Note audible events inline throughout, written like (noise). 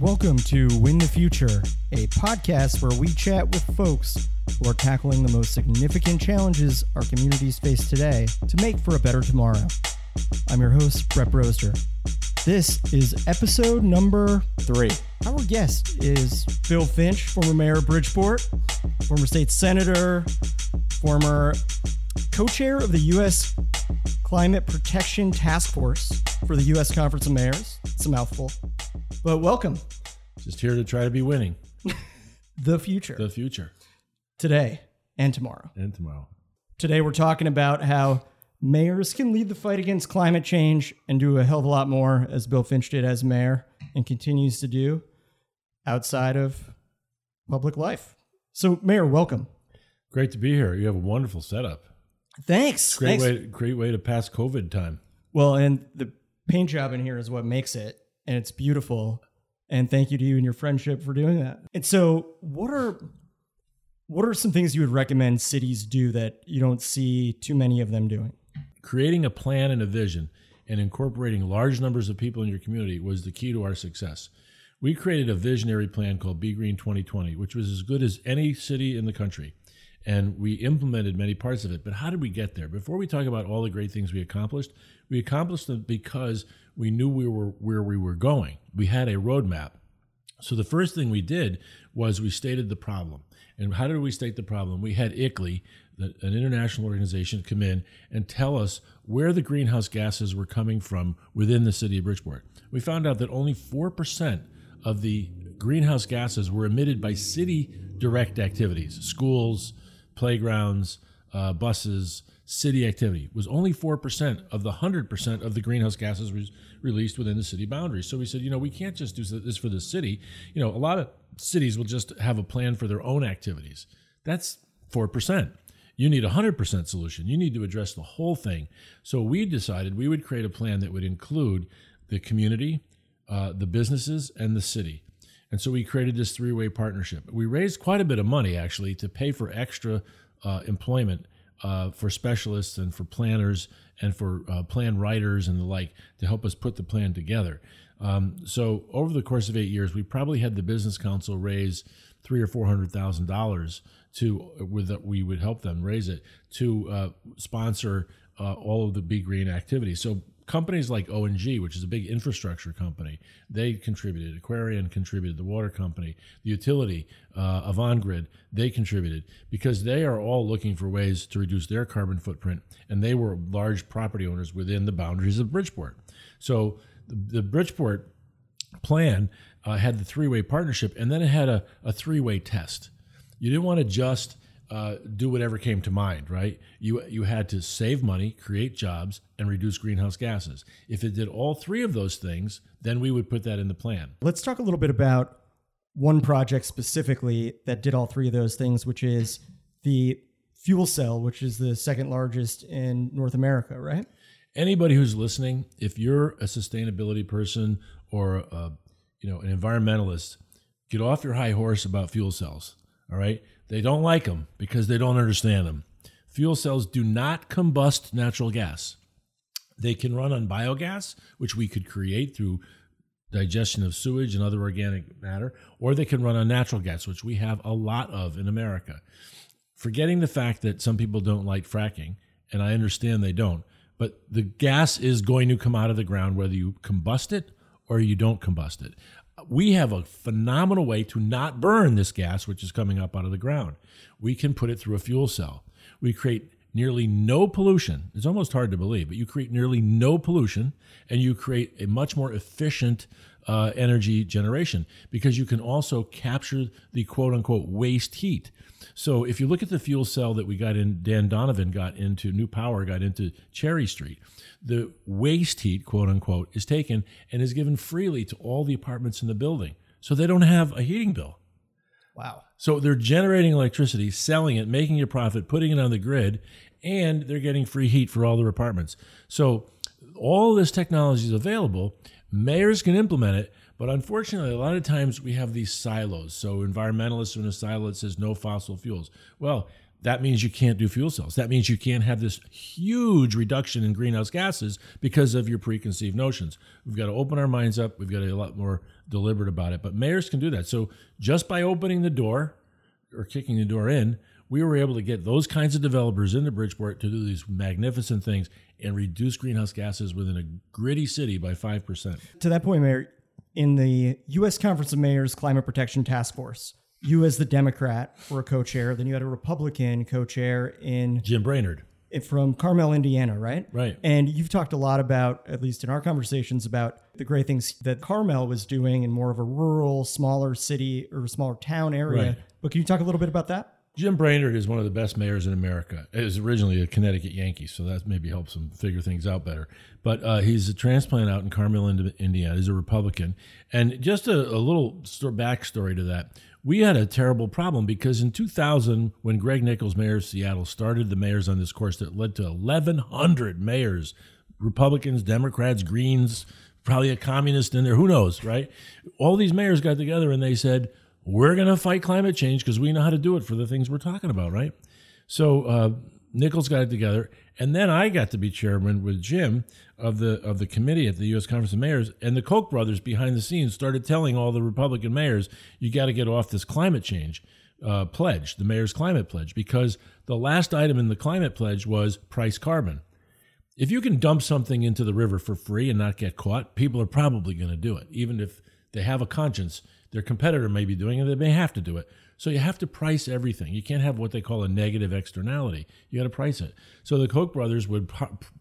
Welcome to Win the Future, a podcast where we chat with folks who are tackling the most significant challenges our communities face today to make for a better tomorrow. I'm your host, Brett Broster. This is episode number three. Our guest is Bill Finch, former mayor of Bridgeport, former state senator, former co chair of the U.S. Climate Protection Task Force for the U.S. Conference of Mayors. It's a mouthful. But welcome, Just here to try to be winning (laughs) the future, the future today and tomorrow. and tomorrow. Today, we're talking about how mayors can lead the fight against climate change and do a hell of a lot more, as Bill Finch did as mayor and continues to do outside of public life. So, Mayor, welcome. Great to be here. You have a wonderful setup. Thanks. Great Thanks. way, great way to pass COVID time. Well, and the paint job in here is what makes it, and it's beautiful. And thank you to you and your friendship for doing that. And so, what are what are some things you would recommend cities do that you don't see too many of them doing? Creating a plan and a vision and incorporating large numbers of people in your community was the key to our success. We created a visionary plan called Be Green 2020, which was as good as any city in the country. And we implemented many parts of it. But how did we get there? Before we talk about all the great things we accomplished, we accomplished them because we knew we were where we were going. We had a roadmap. So the first thing we did was we stated the problem. And how did we state the problem? We had ICLEI, an international organization, come in and tell us where the greenhouse gases were coming from within the city of Bridgeport. We found out that only 4% of the greenhouse gases were emitted by city direct activities, schools, playgrounds, uh, buses, city activity was only 4% of the 100% of the greenhouse gases was released within the city boundaries. So we said, you know, we can't just do this for the city. You know, a lot of cities will just have a plan for their own activities. That's 4%. You need a 100% solution. You need to address the whole thing. So we decided we would create a plan that would include the community, uh, the businesses, and the city. And so we created this three way partnership. We raised quite a bit of money actually to pay for extra uh, employment uh, for specialists and for planners and for uh, plan writers and the like to help us put the plan together. Um, so over the course of eight years, we probably had the business council raise three or four hundred thousand dollars to with that we would help them raise it to uh, sponsor uh, all of the Be Green activities. So companies like O&G, which is a big infrastructure company, they contributed. Aquarion contributed. The water company, the utility, uh, Avangrid, they contributed because they are all looking for ways to reduce their carbon footprint, and they were large property owners within the boundaries of Bridgeport. So the, the Bridgeport plan uh, had the three-way partnership, and then it had a, a three-way test. You didn't want to just uh, do whatever came to mind, right? You you had to save money, create jobs, and reduce greenhouse gases. If it did all three of those things, then we would put that in the plan. Let's talk a little bit about one project specifically that did all three of those things, which is the fuel cell, which is the second largest in North America, right? Anybody who's listening, if you're a sustainability person or a, you know an environmentalist, get off your high horse about fuel cells. All right, they don't like them because they don't understand them. Fuel cells do not combust natural gas. They can run on biogas, which we could create through digestion of sewage and other organic matter, or they can run on natural gas, which we have a lot of in America. Forgetting the fact that some people don't like fracking, and I understand they don't, but the gas is going to come out of the ground whether you combust it or you don't combust it. We have a phenomenal way to not burn this gas, which is coming up out of the ground. We can put it through a fuel cell. We create nearly no pollution. It's almost hard to believe, but you create nearly no pollution and you create a much more efficient uh, energy generation because you can also capture the quote unquote waste heat. So if you look at the fuel cell that we got in, Dan Donovan got into, NuPower got into Cherry Street, the waste heat, quote unquote, is taken and is given freely to all the apartments in the building. So they don't have a heating bill. Wow. So they're generating electricity, selling it, making a profit, putting it on the grid, and they're getting free heat for all their apartments. So all this technology is available. Mayors can implement it, but unfortunately, a lot of times we have these silos. So environmentalists are in a silo that says no fossil fuels. Well, that means you can't do fuel cells. That means you can't have this huge reduction in greenhouse gases because of your preconceived notions. We've got to open our minds up. We've got to be a lot more deliberate about it. But mayors can do that. So just by opening the door or kicking the door in, we were able to get those kinds of developers into Bridgeport to do these magnificent things and reduce greenhouse gases within a gritty city by 5%. To that point, Mayor, in the U.S. Conference of Mayors Climate Protection Task Force, you as the Democrat were a co-chair. Then you had a Republican co-chair in Jim Brainard from Carmel, Indiana, right? Right. And you've talked a lot about, at least in our conversations, about the great things that Carmel was doing in more of a rural, smaller city or smaller town area. Right. But can you talk a little bit about that? Jim Brainard is one of the best mayors in America. He was originally a Connecticut Yankee, so that maybe helps him figure things out better. But uh, he's a transplant out in Carmel, Indiana. He's a Republican. And just a, a little backstory to that. We had a terrible problem because in 2000, when Greg Nickels, mayor of Seattle, started the mayors on this course that led to 1,100 mayors, Republicans, Democrats, Greens, probably a communist in there, who knows, right? All these mayors got together and they said, we're going to fight climate change because we know how to do it for the things we're talking about, right? So uh, Nickels got it together, and then I got to be chairman with Jim of the of the committee at the U.S. Conference of Mayors, and the Koch brothers behind the scenes started telling all the Republican mayors, "You got to get off this climate change." Uh, pledge, the mayor's climate pledge, because the last item in the climate pledge was price carbon. If you can dump something into the river for free and not get caught, people are probably going to do it, even if they have a conscience their competitor may be doing, and they may have to do it. So you have to price everything. You can't have what they call a negative externality. You got to price it. So the Koch brothers would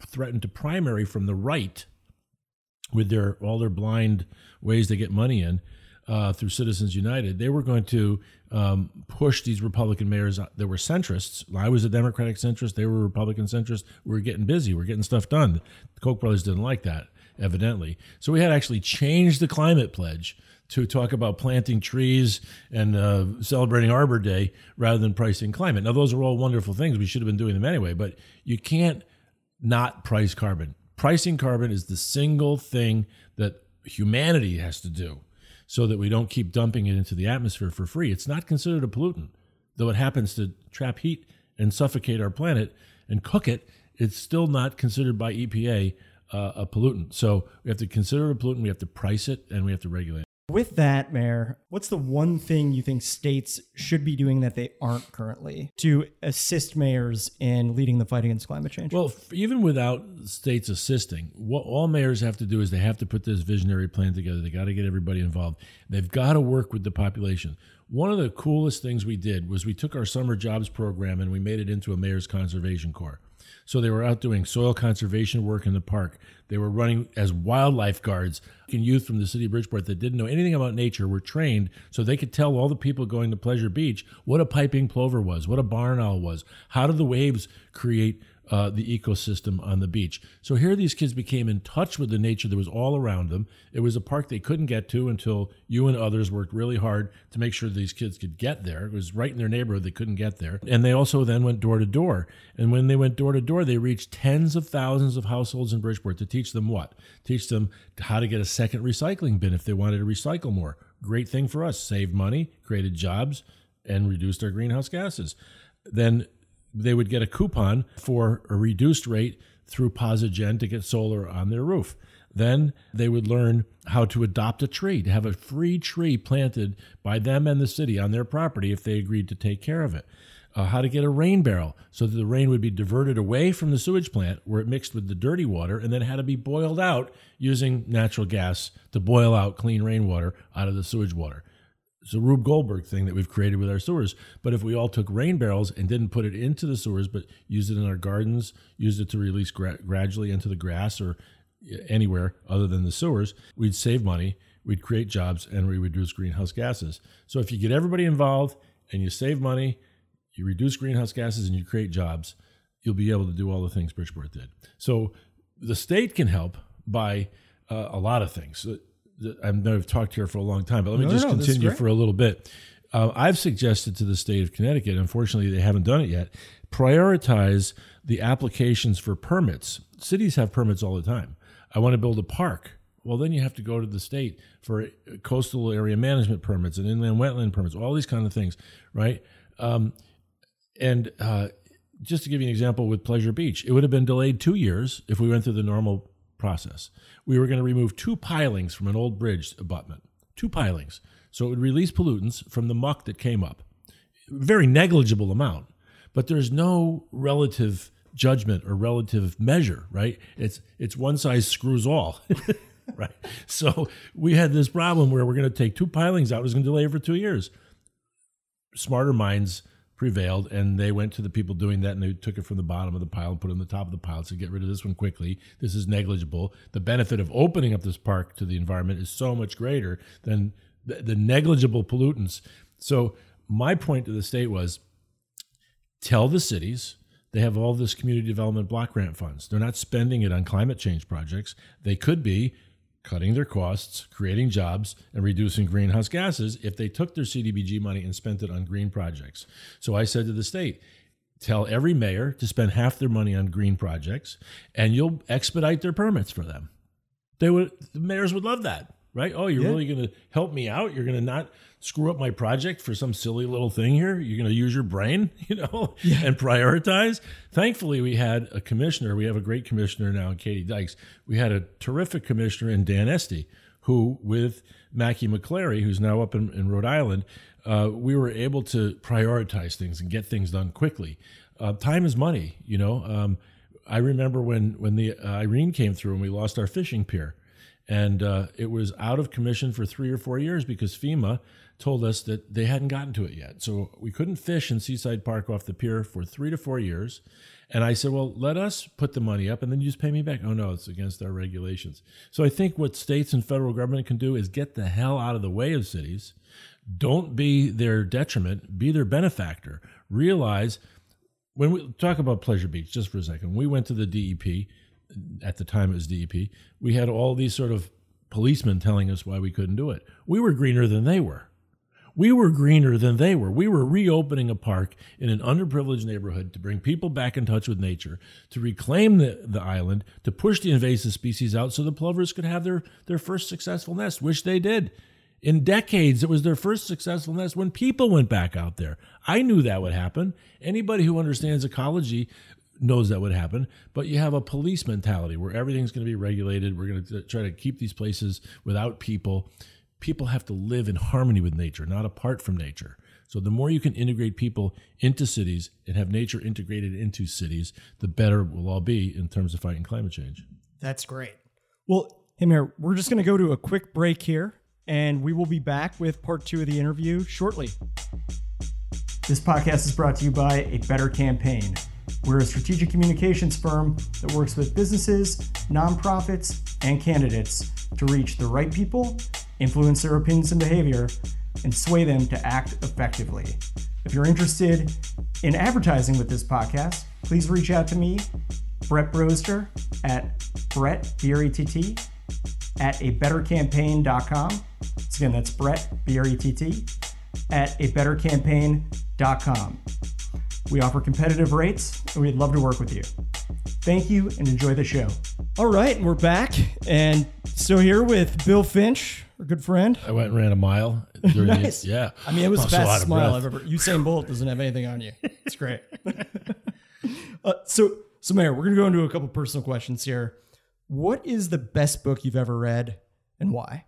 threaten to primary from the right with their all their blind ways to get money in uh, through Citizens United. They were going to um, push these Republican mayors that were centrists. I was a Democratic centrist. They were Republican centrists. We were getting busy. We are getting stuff done. The Koch brothers didn't like that, evidently. So we had actually changed the climate pledge to talk about planting trees and uh, celebrating Arbor Day rather than pricing climate. Now, those are all wonderful things. We should have been doing them anyway, but you can't not price carbon. Pricing carbon is the single thing that humanity has to do so that we don't keep dumping it into the atmosphere for free. It's not considered a pollutant, though it happens to trap heat and suffocate our planet and cook it. It's still not considered by EPA uh, a pollutant. So we have to consider it a pollutant, we have to price it, and we have to regulate it. With that, Mayor, what's the one thing you think states should be doing that they aren't currently to assist mayors in leading the fight against climate change? Well, even without states assisting, what all mayors have to do is they have to put this visionary plan together. They got to get everybody involved. They've got to work with the population. One of the coolest things we did was we took our summer jobs program and we made it into a mayor's conservation corps. So they were out doing soil conservation work in the park. They were running as wildlife guards. And youth from the city of Bridgeport that didn't know anything about nature were trained so they could tell all the people going to Pleasure Beach what a piping plover was, what a barn owl was, how do the waves create uh, the ecosystem on the beach. So here these kids became in touch with the nature that was all around them. It was a park they couldn't get to until you and others worked really hard to make sure these kids could get there. It was right in their neighborhood, they couldn't get there. And they also then went door to door. And when they went door to door, they reached tens of thousands of households in Bridgeport to teach them what? Teach them how to get a second recycling bin if they wanted to recycle more. Great thing for us. Saved money, created jobs, and reduced our greenhouse gases. Then they would get a coupon for a reduced rate through Posigen to get solar on their roof. Then they would learn how to adopt a tree, to have a free tree planted by them and the city on their property if they agreed to take care of it. Uh, how to get a rain barrel so that the rain would be diverted away from the sewage plant where it mixed with the dirty water and then had to be boiled out using natural gas to boil out clean rainwater out of the sewage water it's a Rube Goldberg thing that we've created with our sewers. But if we all took rain barrels and didn't put it into the sewers, but used it in our gardens, used it to release gra- gradually into the grass or anywhere other than the sewers, we'd save money, we'd create jobs, and we reduce greenhouse gases. So if you get everybody involved and you save money, you reduce greenhouse gases, and you create jobs, you'll be able to do all the things Bridgeport did. So the state can help by uh, a lot of things. I know I've talked here for a long time, but let me no, just no, continue for a little bit. Uh, I've suggested to the state of Connecticut, unfortunately, they haven't done it yet, prioritize the applications for permits. Cities have permits all the time. I want to build a park. Well, then you have to go to the state for coastal area management permits and inland wetland permits, all these kind of things, right? Um, And uh, just to give you an example with Pleasure Beach, it would have been delayed two years if we went through the normal process. We were going to remove two pilings from an old bridge abutment, two pilings. So it would release pollutants from the muck that came up. Very negligible amount, but there's no relative judgment or relative measure, right? It's it's one size screws all. (laughs) right. So we had this problem where we're going to take two pilings out. It was going to delay for two years. Smarter minds prevailed and they went to the people doing that and they took it from the bottom of the pile and put it on the top of the pile to get rid of this one quickly. This is negligible. The benefit of opening up this park to the environment is so much greater than the, the negligible pollutants. So my point to the state was tell the cities they have all this community development block grant funds. They're not spending it on climate change projects. They could be cutting their costs, creating jobs, and reducing greenhouse gases if they took their CDBG money and spent it on green projects. So I said to the state, tell every mayor to spend half their money on green projects and you'll expedite their permits for them. They would the mayors would love that, right? Oh, you're yeah. really going to help me out? You're going to not screw up my project for some silly little thing here. You're going to use your brain, (laughs) you know, yeah. and prioritize. Thankfully, we had a commissioner. We have a great commissioner now, in Katie Dykes. We had a terrific commissioner in Dan Esty, who, with Macky McCleary, who's now up in, in Rhode Island, uh, we were able to prioritize things and get things done quickly. Uh, time is money, you know. Um, I remember when when the uh, Irene came through and we lost our fishing pier, and uh, it was out of commission for three or four years because FEMA told us that they hadn't gotten to it yet. So we couldn't fish in Seaside Park off the pier for three to four years. And I said, well, let us put the money up and then you just pay me back. Oh, no, it's against our regulations. So I think what states and federal government can do is get the hell out of the way of cities. Don't be their detriment, be their benefactor. Realize when we talk about Pleasure Beach, just for a second, we went to the DEP. At the time, it was DEP. We had all these sort of policemen telling us why we couldn't do it. We were greener than they were. We were greener than they were. We were reopening a park in an underprivileged neighborhood to bring people back in touch with nature, to reclaim the, the island, to push the invasive species out so the plovers could have their, their first successful nest, which they did. In decades, it was their first successful nest when people went back out there. I knew that would happen. Anybody who understands ecology knows that would happen, but you have a police mentality where everything's going to be regulated. We're going to try to keep these places without people people have to live in harmony with nature, not apart from nature. So the more you can integrate people into cities and have nature integrated into cities, the better it will all be in terms of fighting climate change. That's great. Well, hey, Mayor, we're just going to go to a quick break here, and we will be back with part two of the interview shortly. This podcast is brought to you by A Better Campaign. We're a strategic communications firm that works with businesses, nonprofits, and candidates to reach the right people influence their opinions and behavior, and sway them to act effectively. If you're interested in advertising with this podcast, please reach out to me, Brett Broster, at Brett, B-R-E-T-T, at a bettercampaign.com. So again, that's Brett, B-R-E-T-T, at a bettercampaign.com. We offer competitive rates, and we'd love to work with you. Thank you and enjoy the show. All right, we're back and still here with Bill Finch, our good friend. I went and ran a mile. nice. The, yeah. I mean, it was the fastest mile I've ever. Usain Bolt doesn't have anything on you. It's great. (laughs) uh, so, so Mayor, we're gonna go into a couple personal questions here. What is the best book you've ever read, and why?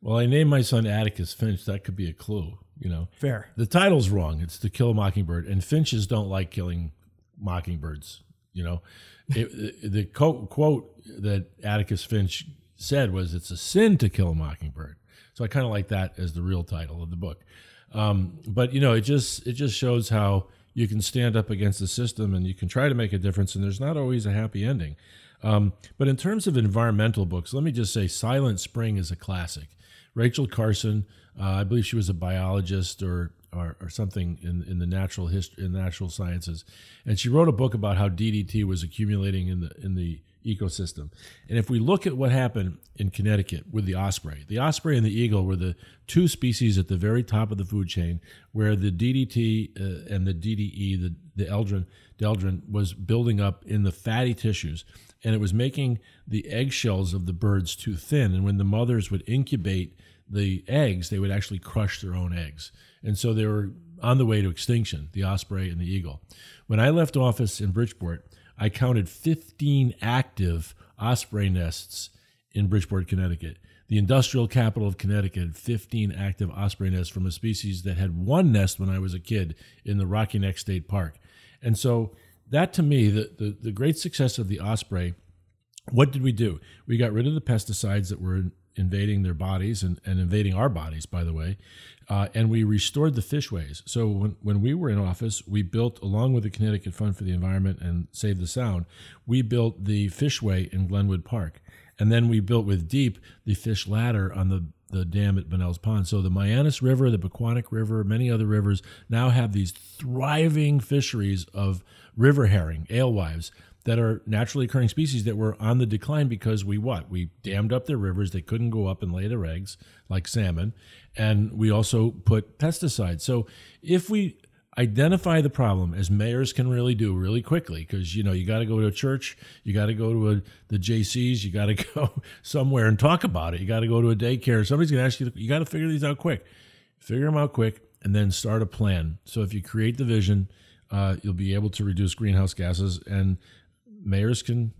Well, I named my son Atticus Finch. That could be a clue. You know, fair. The title's wrong. It's To Kill a Mockingbird, and finches don't like killing mockingbirds. You know, it, (laughs) the quote that Atticus Finch said was, "It's a sin to kill a mockingbird." So I kind of like that as the real title of the book. Um, but you know, it just it just shows how you can stand up against the system and you can try to make a difference, and there's not always a happy ending. Um, but in terms of environmental books, let me just say Silent Spring is a classic. Rachel Carson, uh, I believe she was a biologist or, or, or something in, in the natural history in natural sciences, and she wrote a book about how DDT was accumulating in the in the ecosystem. And if we look at what happened in Connecticut with the osprey, the osprey and the eagle were the two species at the very top of the food chain where the DDT uh, and the DDE, the, the aldrin, dieldrin, was building up in the fatty tissues. And it was making the eggshells of the birds too thin. And when the mothers would incubate the eggs, they would actually crush their own eggs. And so they were on the way to extinction, the osprey and the eagle. When I left office in Bridgeport, I counted 15 active osprey nests in Bridgeport, Connecticut. The industrial capital of Connecticut 15 active osprey nests from a species that had one nest when I was a kid in the Rocky Neck State Park. And so that to me, the, the, the great success of the osprey, what did we do? We got rid of the pesticides that were invading their bodies and, and invading our bodies, by the way. Uh, and we restored the fishways. So when, when we were in office, we built, along with the Connecticut Fund for the Environment and Save the Sound, we built the fishway in Glenwood Park. And then we built with DEEP the fish ladder on the, the dam at Bunnell's Pond. So the Mianus River, the Pequonnock River, many other rivers now have these thriving fisheries of river herring, alewives, that are naturally occurring species that were on the decline because we what? We dammed up their rivers. They couldn't go up and lay their eggs like salmon. And we also put pesticides. So if we identify the problem as mayors can really do really quickly because you know you got to go to a church you got to go to a, the jcs you got to (laughs) go somewhere and talk about it you got to go to a daycare somebody's going to ask you you got to figure these out quick figure them out quick and then start a plan so if you create the vision uh, you'll be able to reduce greenhouse gases and mayors can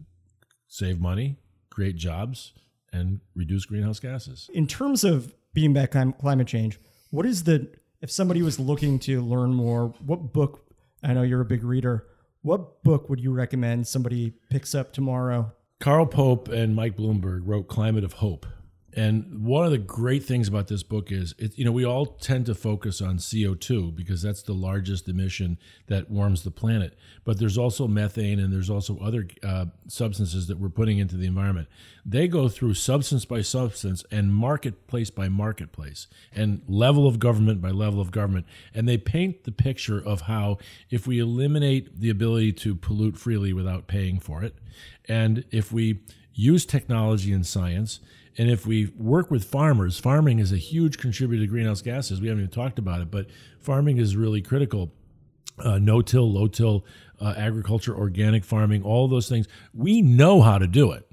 save money, create jobs, and reduce greenhouse gases. In terms of beating back climate change, what is the if somebody was looking to learn more, what book? I know you're a big reader. What book would you recommend somebody picks up tomorrow? Carl Pope and Mike Bloomberg wrote Climate of Hope. And one of the great things about this book is, it, you know, we all tend to focus on CO2 because that's the largest emission that warms the planet. But there's also methane and there's also other uh, substances that we're putting into the environment. They go through substance by substance and marketplace by marketplace and level of government by level of government. And they paint the picture of how if we eliminate the ability to pollute freely without paying for it, and if we use technology and science, and if we work with farmers, farming is a huge contributor to greenhouse gases. We haven't even talked about it, but farming is really critical. Uh, no till, low till uh, agriculture, organic farming, all those things. We know how to do it.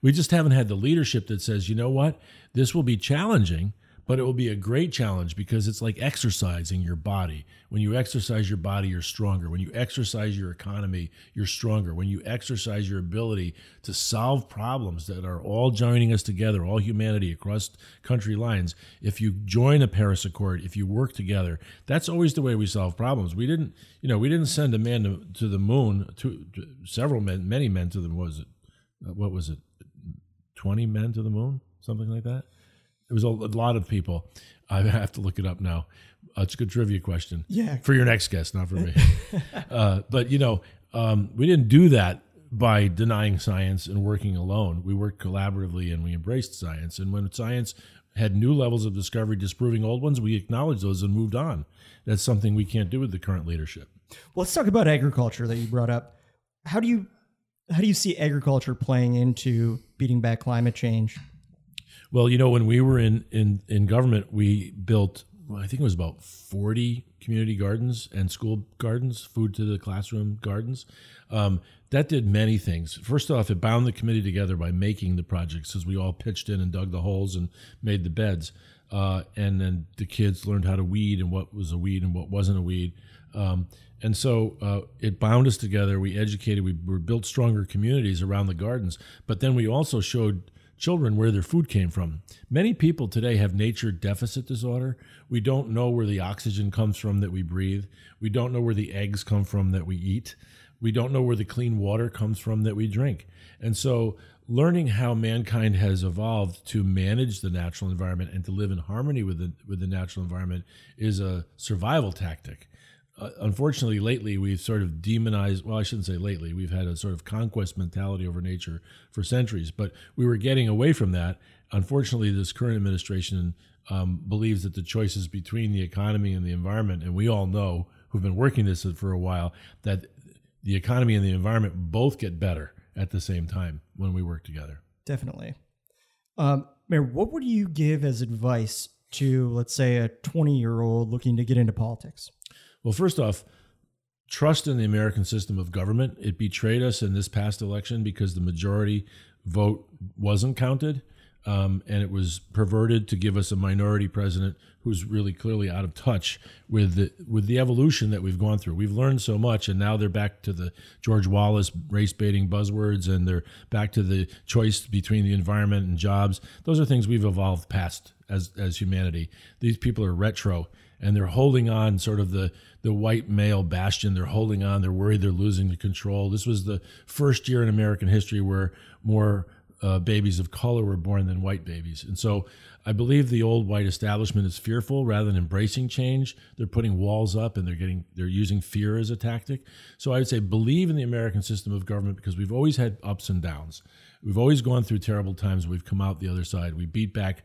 We just haven't had the leadership that says, you know what, this will be challenging, but it will be a great challenge because it's like exercising your body. When you exercise your body, you're stronger. When you exercise your economy, you're stronger. When you exercise your ability to solve problems that are all joining us together, all humanity across country lines, if you join a Paris Accord, if you work together, that's always the way we solve problems. We didn't, you know, we didn't send a man to, to the moon, to, to, several men, many men to the moon. was it, uh, what was it, twenty men to the moon, something like that it was a, a lot of people. I (laughs) have to look it up now. Uh, it's a good trivia question. Yeah. For your next guest, not for me. (laughs) uh, but, you know, um, we didn't do that by denying science and working alone. We worked collaboratively and we embraced science. And when science had new levels of discovery disproving old ones, we acknowledged those and moved on. That's something we can't do with the current leadership. Well, let's talk about agriculture that you brought up. How do you how do you see agriculture playing into beating back climate change? Well, you know, when we were in in in government, we built I think it was about 40 community gardens and school gardens, food to the classroom gardens. Um, that did many things. First off, it bound the committee together by making the projects as we all pitched in and dug the holes and made the beds. Uh, and then the kids learned how to weed and what was a weed and what wasn't a weed. Um, and so uh, it bound us together. We educated, we, we built stronger communities around the gardens. But then we also showed children where their food came from. Many people today have nature deficit disorder. We don't know where the oxygen comes from that we breathe. We don't know where the eggs come from that we eat. We don't know where the clean water comes from that we drink. And so, learning how mankind has evolved to manage the natural environment and to live in harmony with the, with the natural environment is a survival tactic uh, unfortunately, lately we've sort of demonized. Well, I shouldn't say lately. We've had a sort of conquest mentality over nature for centuries, but we were getting away from that. Unfortunately, this current administration um, believes that the choices between the economy and the environment, and we all know who've been working this for a while, that the economy and the environment both get better at the same time when we work together. Definitely. Um, Mayor, what would you give as advice to, let's say, a 20 year old looking to get into politics? Well, first off, trust in the American system of government. It betrayed us in this past election because the majority vote wasn't counted. Um, and it was perverted to give us a minority president who's really clearly out of touch with the, with the evolution that we've gone through. We've learned so much, and now they're back to the George Wallace race baiting buzzwords, and they're back to the choice between the environment and jobs. Those are things we've evolved past as as humanity. These people are retro, and they're holding on, sort of the the white male bastion. They're holding on. They're worried they're losing the control. This was the first year in American history where more uh, babies of color were born than white babies. And so I believe the old white establishment is fearful rather than embracing change. They're putting walls up and they're getting they're using fear as a tactic. So I would say believe in the American system of government because we've always had ups and downs. We've always gone through terrible times. We've come out the other side. We beat back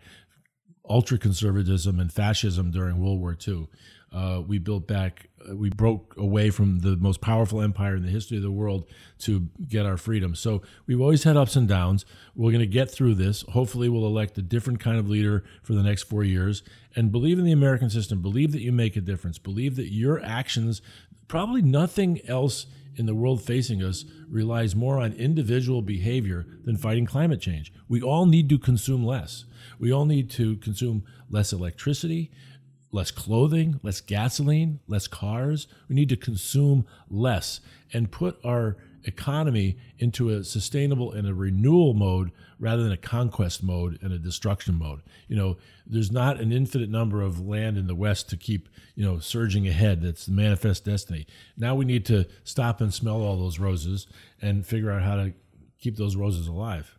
ultra conservatism and fascism during World War II. Uh, we built back, uh, we broke away from the most powerful empire in the history of the world to get our freedom. So we've always had ups and downs. We're going to get through this. Hopefully, we'll elect a different kind of leader for the next four years and believe in the American system. Believe that you make a difference. Believe that your actions, probably nothing else in the world facing us relies more on individual behavior than fighting climate change. We all need to consume less. We all need to consume less electricity, less clothing, less gasoline, less cars. We need to consume less and put our economy into a sustainable and a renewal mode rather than a conquest mode and a destruction mode. You know, there's not an infinite number of land in the West to keep, you know, surging ahead. That's the manifest destiny. Now we need to stop and smell all those roses and figure out how to keep those roses alive.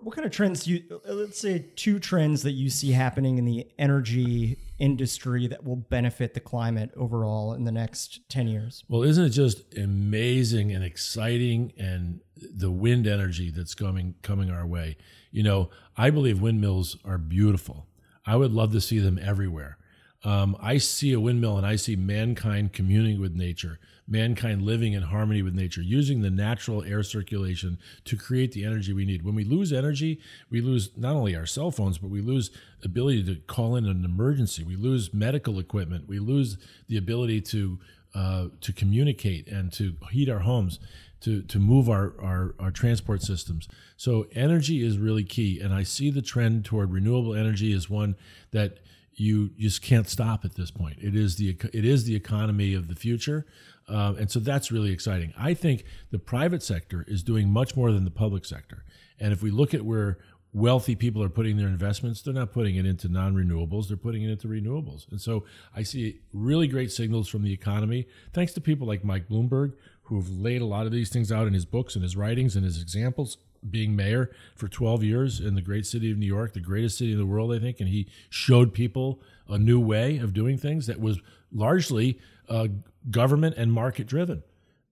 What kind of trends you let's say two trends that you see happening in the energy industry that will benefit the climate overall in the next 10 years? Well, isn't it just amazing and exciting and the wind energy that's coming coming our way? You know, I believe windmills are beautiful. I would love to see them everywhere. Um, I see a windmill and I see mankind communing with nature, mankind living in harmony with nature, using the natural air circulation to create the energy we need. When we lose energy, we lose not only our cell phones, but we lose ability to call in an emergency. We lose medical equipment. We lose the ability to uh, to communicate and to heat our homes, to to move our, our our transport systems. So energy is really key, and I see the trend toward renewable energy as one that you just can't stop at this point. It is the it is the economy of the future, uh, and so that's really exciting. I think the private sector is doing much more than the public sector. And if we look at where wealthy people are putting their investments, they're not putting it into non-renewables; they're putting it into renewables. And so I see really great signals from the economy, thanks to people like Mike Bloomberg, who have laid a lot of these things out in his books and his writings and his examples being mayor for 12 years in the great city of New York, the greatest city in the world, I think, and he showed people a new way of doing things that was largely uh, government and market driven.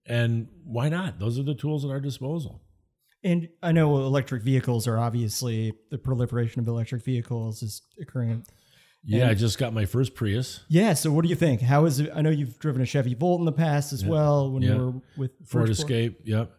And why not? Those are the tools at our disposal. And I know electric vehicles are obviously the proliferation of electric vehicles is occurring. Yeah, and, I just got my first Prius. Yeah, so what do you think? How is it? I know you've driven a Chevy Volt in the past as yeah. well when yeah. you were with Ford Escape. Yep.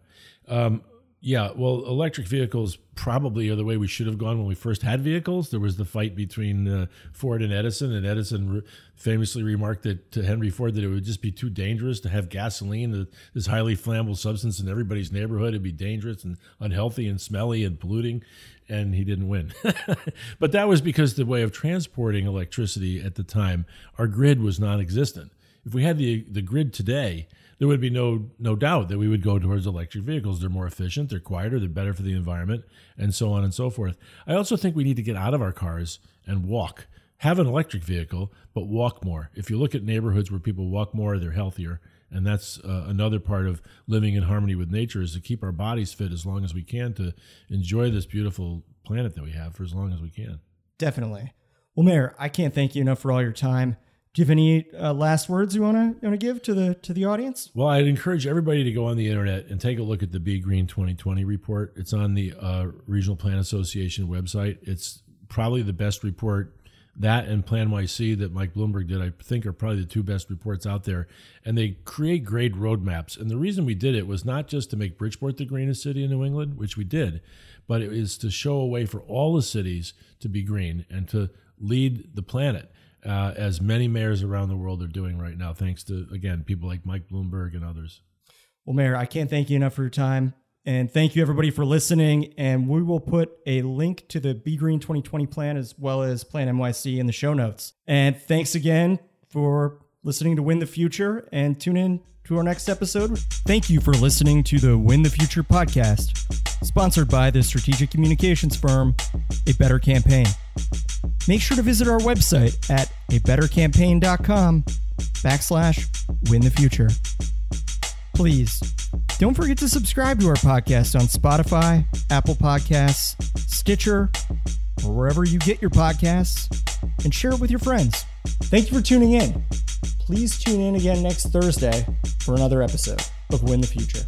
Um, yeah, well, electric vehicles probably are the way we should have gone when we first had vehicles. There was the fight between uh, Ford and Edison, and Edison re- famously remarked that to Henry Ford that it would just be too dangerous to have gasoline, this highly flammable substance in everybody's neighborhood. It'd be dangerous and unhealthy and smelly and polluting, and he didn't win. (laughs) but that was because the way of transporting electricity at the time, our grid was non-existent. If we had the the grid today there would be no no doubt that we would go towards electric vehicles. They're more efficient, they're quieter, they're better for the environment, and so on and so forth. I also think we need to get out of our cars and walk. Have an electric vehicle, but walk more. If you look at neighborhoods where people walk more, they're healthier, and that's uh, another part of living in harmony with nature is to keep our bodies fit as long as we can to enjoy this beautiful planet that we have for as long as we can. Definitely. Well, Mayor, I can't thank you enough for all your time. Do you have any uh, last words you want to want to give to the to the audience? Well, I'd encourage everybody to go on the internet and take a look at the Be Green 2020 report. It's on the uh, Regional Plan Association website. It's probably the best report. That and Plan NYC that Mike Bloomberg did, I think, are probably the two best reports out there. And they create great roadmaps. And the reason we did it was not just to make Bridgeport the greenest city in New England, which we did, but it is to show a way for all the cities to be green and to lead the planet uh, as many mayors around the world are doing right now, thanks to, again, people like Mike Bloomberg and others. Well, Mayor, I can't thank you enough for your time. And thank you everybody for listening. And we will put a link to the Be Green 2020 plan as well as Plan NYC in the show notes. And thanks again for listening to Win the Future and tune in to our next episode. Thank you for listening to the Win the Future podcast, sponsored by the strategic communications firm A Better Campaign. Make sure to visit our website at abettercampaign.com backslash win the future. Please don't forget to subscribe to our podcast on Spotify, Apple Podcasts, Stitcher, or wherever you get your podcasts, and share it with your friends. Thank you for tuning in. Please tune in again next Thursday for another episode of Win the Future.